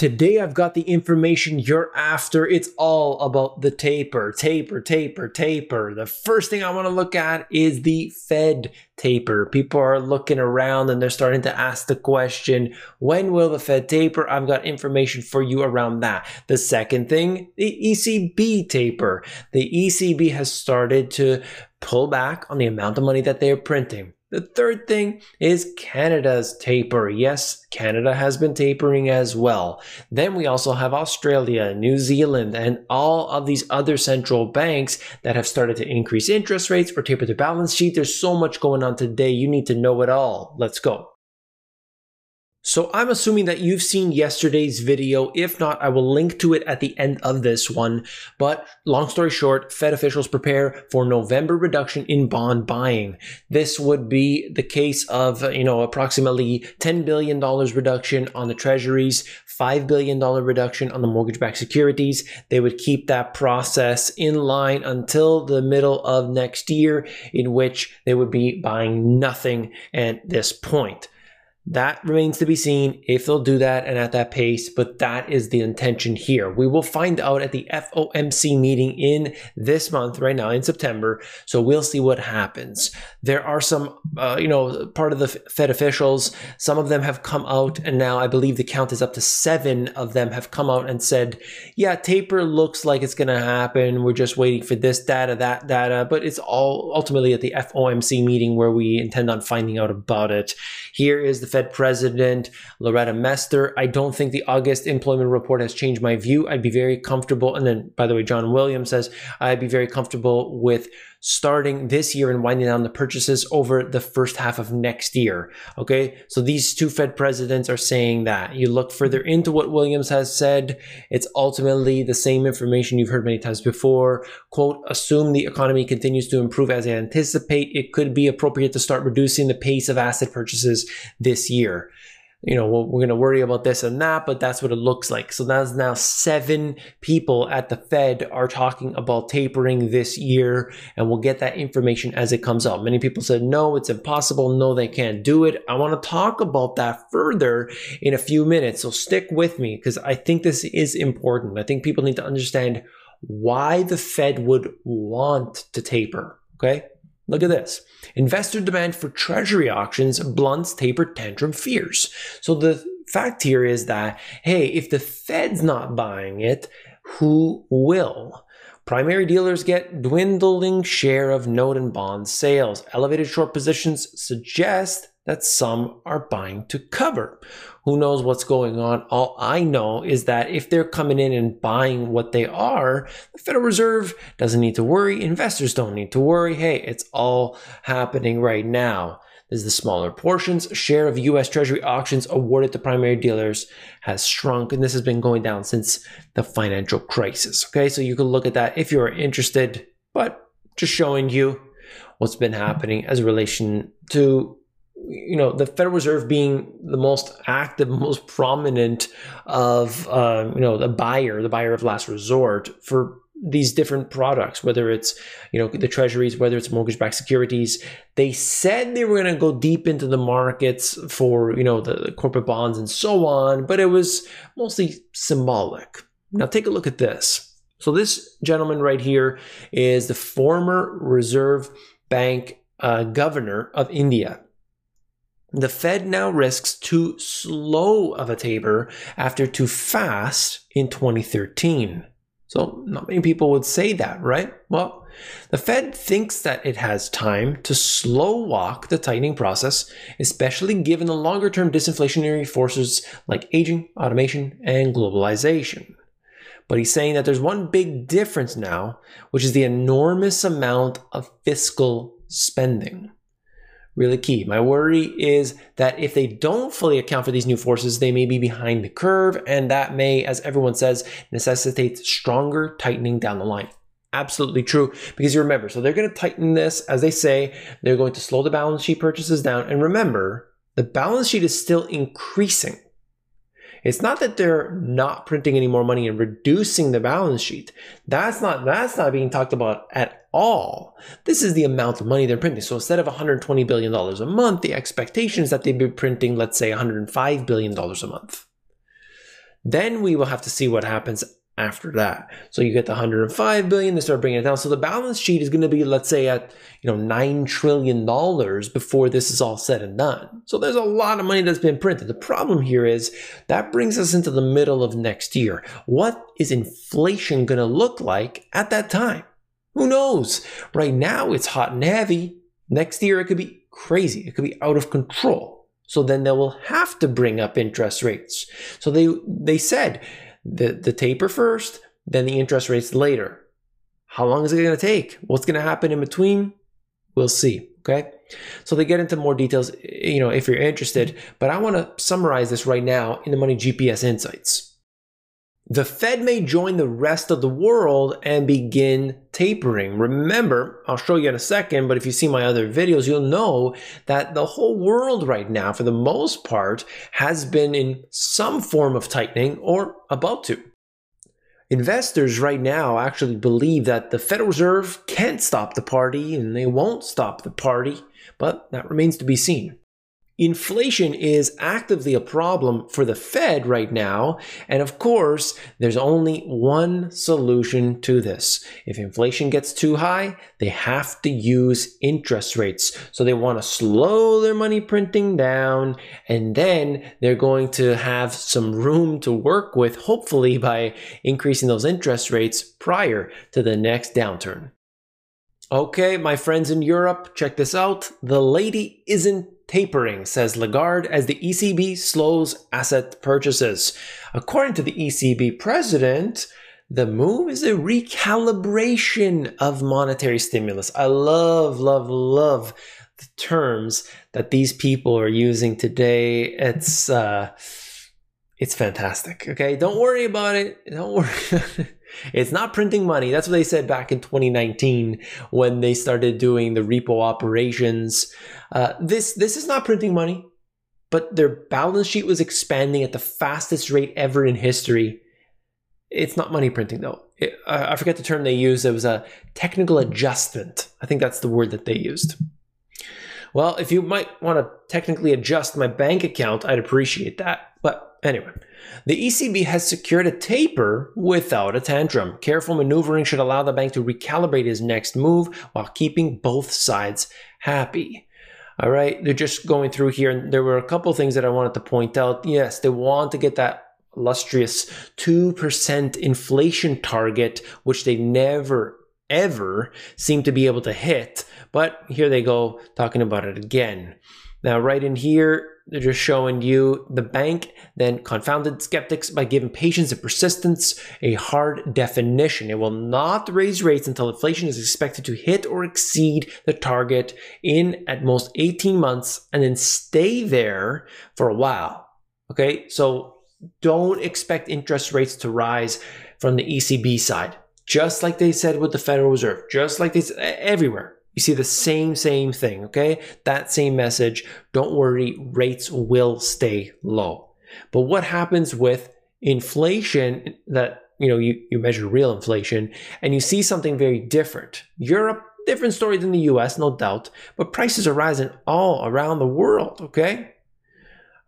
Today I've got the information you're after. It's all about the taper, taper, taper, taper. The first thing I want to look at is the Fed taper. People are looking around and they're starting to ask the question, when will the Fed taper? I've got information for you around that. The second thing, the ECB taper. The ECB has started to pull back on the amount of money that they are printing. The third thing is Canada's taper. Yes, Canada has been tapering as well. Then we also have Australia, New Zealand, and all of these other central banks that have started to increase interest rates or taper their balance sheet. There's so much going on today. You need to know it all. Let's go. So I'm assuming that you've seen yesterday's video. If not, I will link to it at the end of this one. But long story short, Fed officials prepare for November reduction in bond buying. This would be the case of, you know, approximately $10 billion reduction on the treasuries, $5 billion reduction on the mortgage-backed securities. They would keep that process in line until the middle of next year, in which they would be buying nothing at this point. That remains to be seen if they'll do that and at that pace, but that is the intention here. We will find out at the FOMC meeting in this month, right now in September. So we'll see what happens. There are some, uh, you know, part of the Fed officials, some of them have come out, and now I believe the count is up to seven of them have come out and said, yeah, taper looks like it's going to happen. We're just waiting for this data, that data, but it's all ultimately at the FOMC meeting where we intend on finding out about it. Here is the Fed president, Loretta Mester. I don't think the August employment report has changed my view. I'd be very comfortable. And then, by the way, John Williams says, I'd be very comfortable with starting this year and winding down the purchases over the first half of next year. Okay. So these two Fed presidents are saying that. You look further into what Williams has said. It's ultimately the same information you've heard many times before. Quote, assume the economy continues to improve as I anticipate. It could be appropriate to start reducing the pace of asset purchases this year you know, we're going to worry about this and that, but that's what it looks like. So that's now seven people at the Fed are talking about tapering this year, and we'll get that information as it comes out. Many people said, no, it's impossible. No, they can't do it. I want to talk about that further in a few minutes. So stick with me because I think this is important. I think people need to understand why the Fed would want to taper. Okay. Look at this. Investor demand for treasury auctions blunts taper tantrum fears. So the fact here is that, hey, if the Fed's not buying it, who will? Primary dealers get dwindling share of note and bond sales. Elevated short positions suggest that some are buying to cover. Who knows what's going on? All I know is that if they're coming in and buying what they are, the Federal Reserve doesn't need to worry. Investors don't need to worry. Hey, it's all happening right now. As the smaller portions, share of US Treasury auctions awarded to primary dealers has shrunk, and this has been going down since the financial crisis. Okay, so you can look at that if you're interested, but just showing you what's been happening as a relation to you know the Federal Reserve being the most active, most prominent of uh, you know the buyer, the buyer of last resort for these different products, whether it's you know the treasuries, whether it's mortgage-backed securities. They said they were going to go deep into the markets for you know the, the corporate bonds and so on, but it was mostly symbolic. Now take a look at this. So this gentleman right here is the former Reserve Bank uh, governor of India. The Fed now risks too slow of a taper after too fast in 2013. So, not many people would say that, right? Well, the Fed thinks that it has time to slow walk the tightening process, especially given the longer term disinflationary forces like aging, automation, and globalization. But he's saying that there's one big difference now, which is the enormous amount of fiscal spending really key. My worry is that if they don't fully account for these new forces, they may be behind the curve, and that may, as everyone says, necessitate stronger tightening down the line. Absolutely true. Because you remember, so they're going to tighten this, as they say, they're going to slow the balance sheet purchases down. And remember, the balance sheet is still increasing. It's not that they're not printing any more money and reducing the balance sheet. That's not that's not being talked about at all. This is the amount of money they're printing. So instead of 120 billion dollars a month, the expectation is that they'd be printing, let's say, 105 billion dollars a month. Then we will have to see what happens after that. So you get the 105 billion, they start bringing it down. So the balance sheet is going to be, let's say, at you know nine trillion dollars before this is all said and done. So there's a lot of money that's been printed. The problem here is that brings us into the middle of next year. What is inflation going to look like at that time? Who knows? Right now it's hot and heavy. Next year it could be crazy. It could be out of control. So then they will have to bring up interest rates. So they they said the, the taper first, then the interest rates later. How long is it going to take? What's going to happen in between? We'll see. Okay. So they get into more details, you know, if you're interested, but I want to summarize this right now in the Money GPS Insights. The Fed may join the rest of the world and begin tapering. Remember, I'll show you in a second, but if you see my other videos, you'll know that the whole world right now, for the most part, has been in some form of tightening or about to. Investors right now actually believe that the Federal Reserve can't stop the party and they won't stop the party, but that remains to be seen. Inflation is actively a problem for the Fed right now. And of course, there's only one solution to this. If inflation gets too high, they have to use interest rates. So they want to slow their money printing down, and then they're going to have some room to work with, hopefully by increasing those interest rates prior to the next downturn. Okay, my friends in Europe, check this out. The lady isn't tapering, says Lagarde, as the ECB slows asset purchases. According to the ECB president, the move is a recalibration of monetary stimulus. I love, love, love the terms that these people are using today. It's uh, it's fantastic. Okay, don't worry about it. Don't worry. It's not printing money. That's what they said back in 2019 when they started doing the repo operations. Uh, this this is not printing money, but their balance sheet was expanding at the fastest rate ever in history. It's not money printing though. It, I forget the term they used. It was a technical adjustment. I think that's the word that they used. Well, if you might want to technically adjust my bank account, I'd appreciate that. But anyway, the ECB has secured a taper without a tantrum. Careful maneuvering should allow the bank to recalibrate his next move while keeping both sides happy. All right, they're just going through here, and there were a couple things that I wanted to point out. Yes, they want to get that illustrious 2% inflation target, which they never ever seem to be able to hit. But here they go talking about it again. Now, right in here, they're just showing you the bank then confounded skeptics by giving patience and persistence a hard definition. It will not raise rates until inflation is expected to hit or exceed the target in at most 18 months and then stay there for a while. Okay, so don't expect interest rates to rise from the ECB side, just like they said with the Federal Reserve, just like they said everywhere. You see the same, same thing, okay? That same message. Don't worry, rates will stay low. But what happens with inflation that, you know, you, you measure real inflation and you see something very different. Europe, different story than the US, no doubt, but prices are rising all around the world, okay?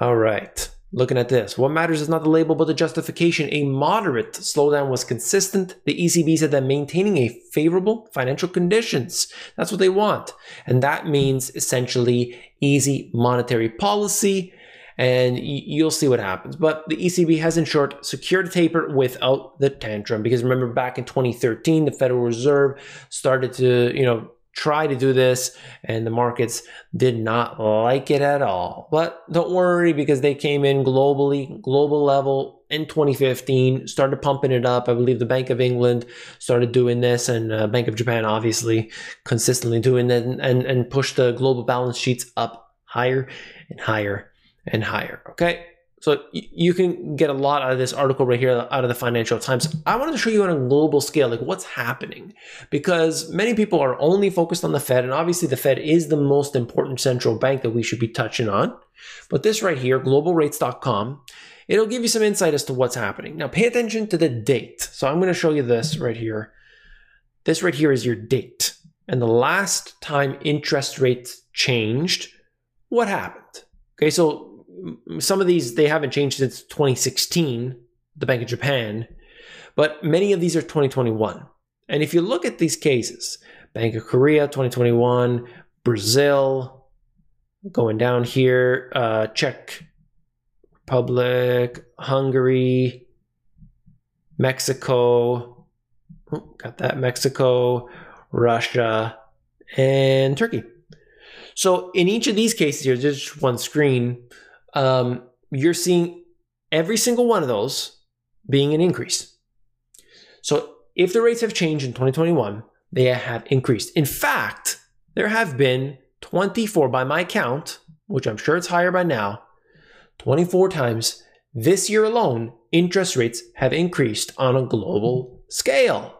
All right. Looking at this, what matters is not the label but the justification. A moderate slowdown was consistent. The ECB said that maintaining a favorable financial conditions, that's what they want. And that means essentially easy monetary policy. And you'll see what happens. But the ECB has, in short, secured taper without the tantrum. Because remember, back in 2013, the Federal Reserve started to, you know, try to do this and the markets did not like it at all. But don't worry because they came in globally, global level in 2015, started pumping it up. I believe the Bank of England started doing this and uh, Bank of Japan obviously consistently doing it and, and, and pushed the global balance sheets up higher and higher and higher. Okay. So you can get a lot out of this article right here out of the Financial Times. I wanted to show you on a global scale, like what's happening, because many people are only focused on the Fed, and obviously the Fed is the most important central bank that we should be touching on. But this right here, globalrates.com, it'll give you some insight as to what's happening. Now, pay attention to the date. So I'm going to show you this right here. This right here is your date, and the last time interest rates changed, what happened? Okay, so some of these they haven't changed since 2016 the Bank of Japan, but many of these are 2021. And if you look at these cases, Bank of Korea 2021, Brazil, going down here, uh, Czech Republic, Hungary, Mexico, oh, got that, Mexico, Russia, and Turkey. So in each of these cases here, just one screen, um, you're seeing every single one of those being an increase. So if the rates have changed in 2021, they have increased. In fact, there have been 24 by my count, which I'm sure it's higher by now, 24 times this year alone, interest rates have increased on a global scale.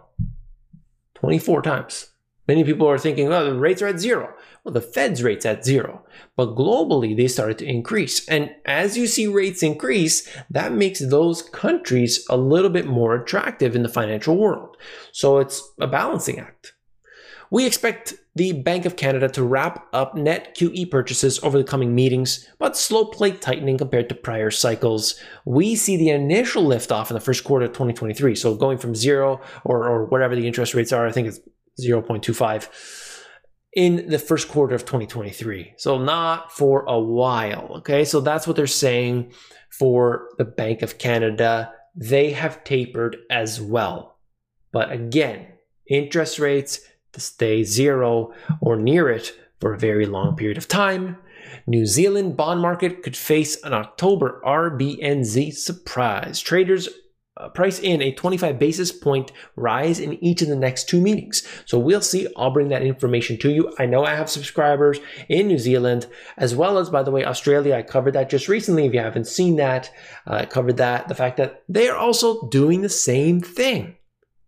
24 times. Many people are thinking, well, the rates are at zero. Well, the Fed's rates at zero. But globally, they started to increase. And as you see rates increase, that makes those countries a little bit more attractive in the financial world. So it's a balancing act. We expect the Bank of Canada to wrap up net QE purchases over the coming meetings, but slow plate tightening compared to prior cycles. We see the initial liftoff in the first quarter of 2023, so going from zero or, or whatever the interest rates are, I think it's 0.25 in the first quarter of 2023. So not for a while. Okay. So that's what they're saying for the Bank of Canada. They have tapered as well. But again, interest rates to stay zero or near it for a very long period of time. New Zealand bond market could face an October RBNZ surprise. Traders price in a 25 basis point rise in each of the next two meetings. So we'll see. I'll bring that information to you. I know I have subscribers in New Zealand as well as, by the way, Australia. I covered that just recently. If you haven't seen that, uh, I covered that. The fact that they are also doing the same thing.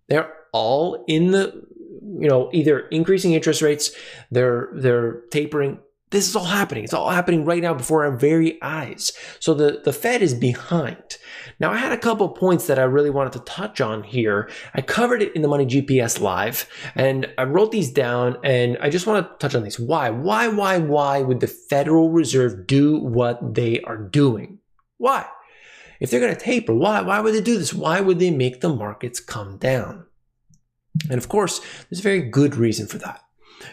They're all in the, you know, either increasing interest rates, they're they're tapering this is all happening. It's all happening right now before our very eyes. So the, the Fed is behind. Now, I had a couple points that I really wanted to touch on here. I covered it in the Money GPS Live, and I wrote these down, and I just want to touch on these. Why? Why, why, why would the Federal Reserve do what they are doing? Why? If they're going to taper, why? Why would they do this? Why would they make the markets come down? And of course, there's a very good reason for that.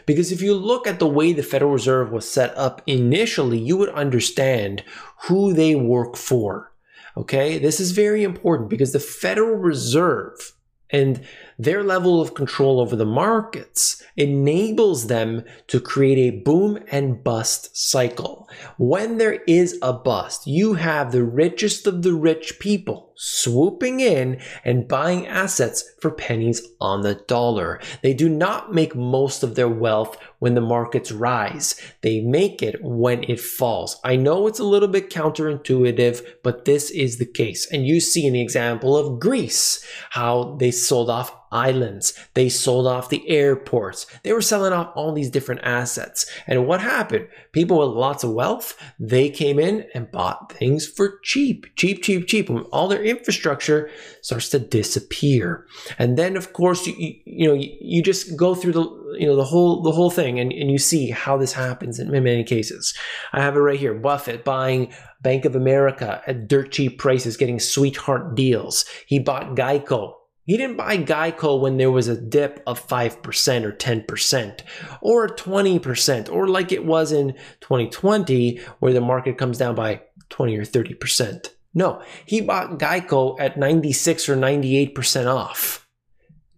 Because if you look at the way the Federal Reserve was set up initially, you would understand who they work for. Okay, this is very important because the Federal Reserve and their level of control over the markets enables them to create a boom and bust cycle. When there is a bust, you have the richest of the rich people swooping in and buying assets for pennies on the dollar. They do not make most of their wealth when the markets rise. They make it when it falls. I know it's a little bit counterintuitive, but this is the case. And you see an example of Greece, how they sold off islands. They sold off the airports. They were selling off all these different assets. And what happened? People with lots of wealth, they came in and bought things for cheap, cheap, cheap, cheap. All their infrastructure starts to disappear. And then of course, you, you, you know, you, you, just go through the, you know, the whole, the whole thing and, and you see how this happens in many cases. I have it right here. Buffett buying Bank of America at dirt cheap prices, getting sweetheart deals. He bought Geico he didn't buy Geico when there was a dip of 5% or 10% or 20% or like it was in 2020 where the market comes down by 20 or 30%. No, he bought Geico at 96 or 98% off.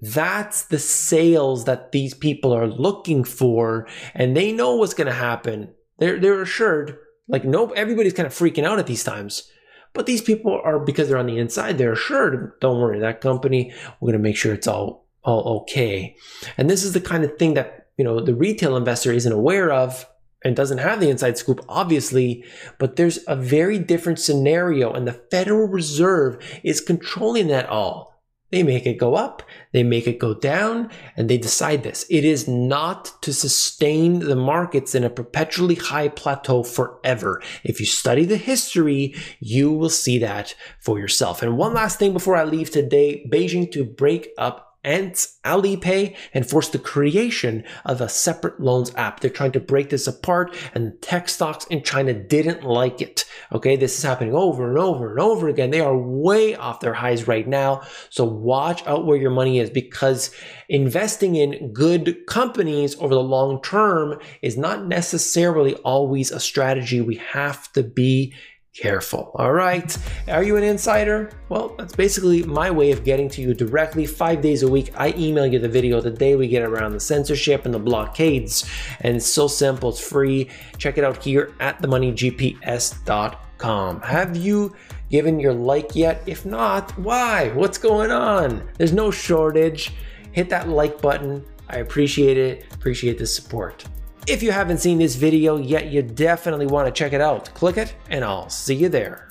That's the sales that these people are looking for and they know what's going to happen. They're they're assured like no everybody's kind of freaking out at these times but these people are because they're on the inside, they're assured, don't worry, that company, we're going to make sure it's all all okay. And this is the kind of thing that, you know, the retail investor isn't aware of and doesn't have the inside scoop, obviously, but there's a very different scenario, and the Federal Reserve is controlling that all. They make it go up, they make it go down, and they decide this. It is not to sustain the markets in a perpetually high plateau forever. If you study the history, you will see that for yourself. And one last thing before I leave today Beijing to break up Ant Alipay and forced the creation of a separate loans app. They're trying to break this apart and tech stocks in China didn't like it. Okay, this is happening over and over and over again. They are way off their highs right now. So watch out where your money is because investing in good companies over the long term is not necessarily always a strategy. We have to be careful. All right. Are you an insider? Well, that's basically my way of getting to you directly. Five days a week, I email you the video the day we get around the censorship and the blockades. And it's so simple, it's free. Check it out here at themoneygps.com. Have you given your like yet? If not, why? What's going on? There's no shortage. Hit that like button. I appreciate it. Appreciate the support. If you haven't seen this video yet, you definitely want to check it out. Click it, and I'll see you there.